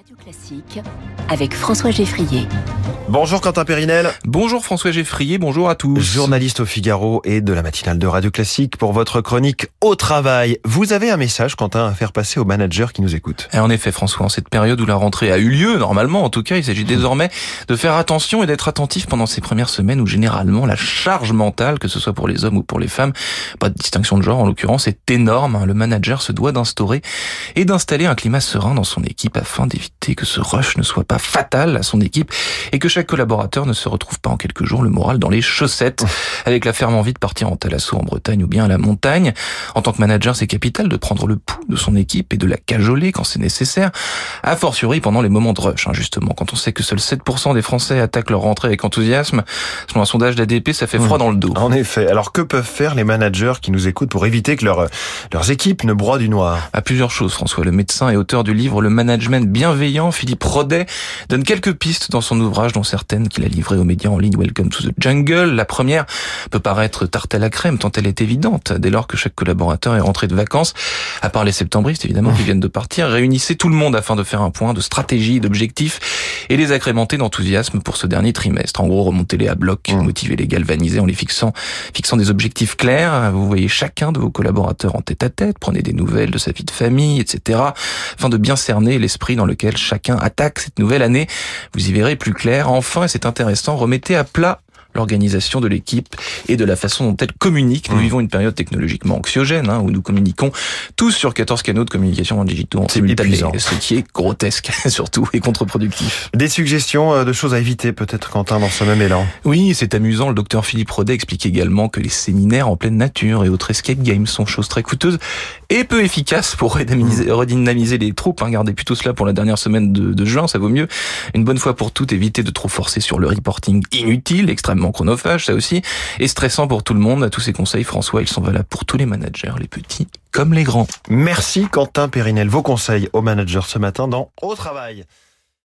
Radio Classique avec François Geffrier. Bonjour Quentin Périnel. Bonjour François Geffrier, bonjour à tous. Journaliste au Figaro et de la matinale de Radio Classique pour votre chronique au travail. Vous avez un message Quentin à faire passer aux managers qui nous écoutent. Et en effet François, en cette période où la rentrée a eu lieu, normalement en tout cas, il s'agit désormais de faire attention et d'être attentif pendant ces premières semaines où généralement la charge mentale, que ce soit pour les hommes ou pour les femmes, pas de distinction de genre en l'occurrence, est énorme. Le manager se doit d'instaurer et d'installer un climat serein dans son équipe afin d'éviter que ce rush ne soit pas fatal à son équipe et que chaque collaborateur ne se retrouve pas en quelques jours le moral dans les chaussettes avec la ferme envie de partir en talasso en Bretagne ou bien à la montagne. En tant que manager, c'est capital de prendre le pouls de son équipe et de la cajoler quand c'est nécessaire, a fortiori pendant les moments de rush, hein, justement. Quand on sait que seuls 7% des Français attaquent leur rentrée avec enthousiasme, selon un sondage d'ADP, ça fait froid mmh. dans le dos. En effet. Alors que peuvent faire les managers qui nous écoutent pour éviter que leur, leurs équipes ne broient du noir? À plusieurs choses, François. Le médecin et auteur du livre Le Management bienveillant Philippe Rodet, donne quelques pistes dans son ouvrage, dont certaines qu'il a livrées aux médias en ligne. Welcome to the Jungle. La première peut paraître tarte à la crème, tant elle est évidente, dès lors que chaque collaborateur est rentré de vacances, à part les septembristes évidemment qui viennent de partir, réunissez tout le monde afin de faire un point de stratégie, d'objectifs et les agrémenter d'enthousiasme pour ce dernier trimestre. En gros, remontez-les à bloc, mmh. motiver les galvaniser en les fixant, fixant des objectifs clairs. Vous voyez chacun de vos collaborateurs en tête à tête, prenez des nouvelles de sa vie de famille, etc., afin de bien cerner l'esprit dans lequel chacun attaque cette nouvelle année. Vous y verrez plus clair. Enfin, et c'est intéressant, remettez à plat l'organisation de l'équipe et de la façon dont elle communique. Nous mmh. vivons une période technologiquement anxiogène hein, où nous communiquons tous sur 14 canaux de communication en digitaux en simultané, ce qui est grotesque surtout et contre-productif. Des suggestions euh, de choses à éviter peut-être Quentin dans ce même élan? Oui, c'est amusant. Le docteur Philippe Rodet explique également que les séminaires en pleine nature et autres escape games sont choses très coûteuses et peu efficaces pour redynamiser, mmh. redynamiser les troupes. Hein. Gardez plutôt cela pour la dernière semaine de, de juin, ça vaut mieux. Une bonne fois pour toutes, éviter de trop forcer sur le reporting inutile, chronophage, ça aussi, et stressant pour tout le monde. À tous ces conseils, François, ils sont valables pour tous les managers, les petits comme les grands. Merci Quentin Périnel. Vos conseils aux managers ce matin dans Au Travail.